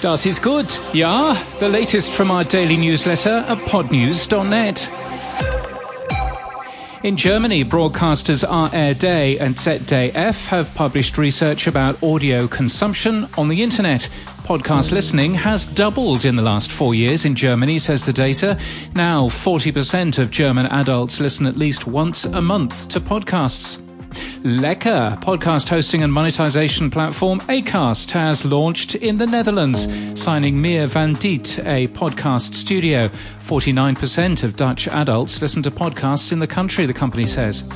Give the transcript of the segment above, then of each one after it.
Das ist gut, ja. The latest from our daily newsletter at podnews.net. In Germany, broadcasters ARD and ZDF have published research about audio consumption on the internet. Podcast listening has doubled in the last four years in Germany, says the data. Now, 40% of German adults listen at least once a month to podcasts. Lekker, podcast hosting and monetization platform Acast, has launched in the Netherlands, signing Meer van Diet, a podcast studio. 49% of Dutch adults listen to podcasts in the country, the company says.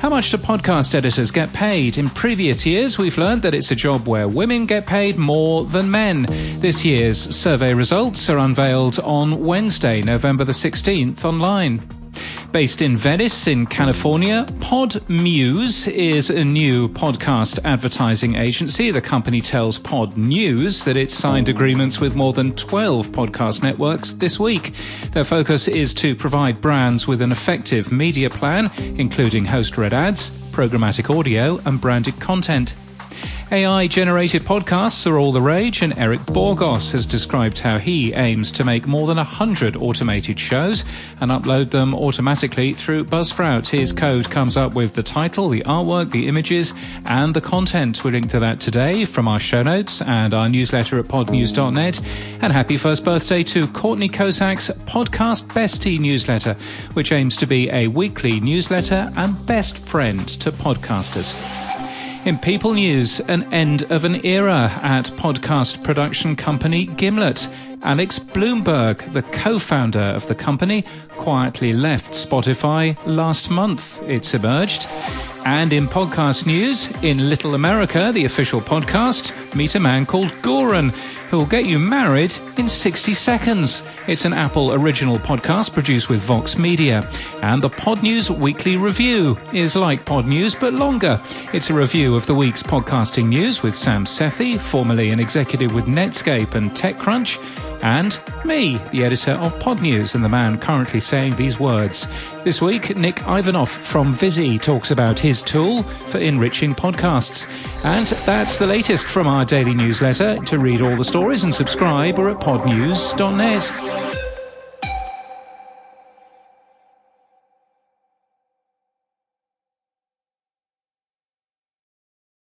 How much do podcast editors get paid? In previous years, we've learned that it's a job where women get paid more than men. This year's survey results are unveiled on Wednesday, November the 16th, online. Based in Venice, in California, Podmuse is a new podcast advertising agency. The company tells Podnews that it signed agreements with more than 12 podcast networks this week. Their focus is to provide brands with an effective media plan, including host read ads, programmatic audio, and branded content. AI generated podcasts are all the rage, and Eric Borgos has described how he aims to make more than 100 automated shows and upload them automatically through Buzzsprout. His code comes up with the title, the artwork, the images, and the content. We link to that today from our show notes and our newsletter at podnews.net. And happy first birthday to Courtney Kosak's Podcast Bestie newsletter, which aims to be a weekly newsletter and best friend to podcasters. In People News, an end of an era at podcast production company Gimlet. Alex Blumberg, the co-founder of the company, quietly left Spotify last month, it's emerged. And in podcast news, in Little America, the official podcast, meet a man called Goran, who will get you married in 60 seconds. It's an Apple original podcast produced with Vox Media. And the Podnews Weekly Review is like Podnews, but longer. It's a review of the week's podcasting news with Sam Sethi, formerly an executive with Netscape and TechCrunch and me, the editor of Podnews and the man currently saying these words. This week, Nick Ivanov from Visi talks about his tool for enriching podcasts. And that's the latest from our daily newsletter. To read all the stories and subscribe, we're at podnews.net.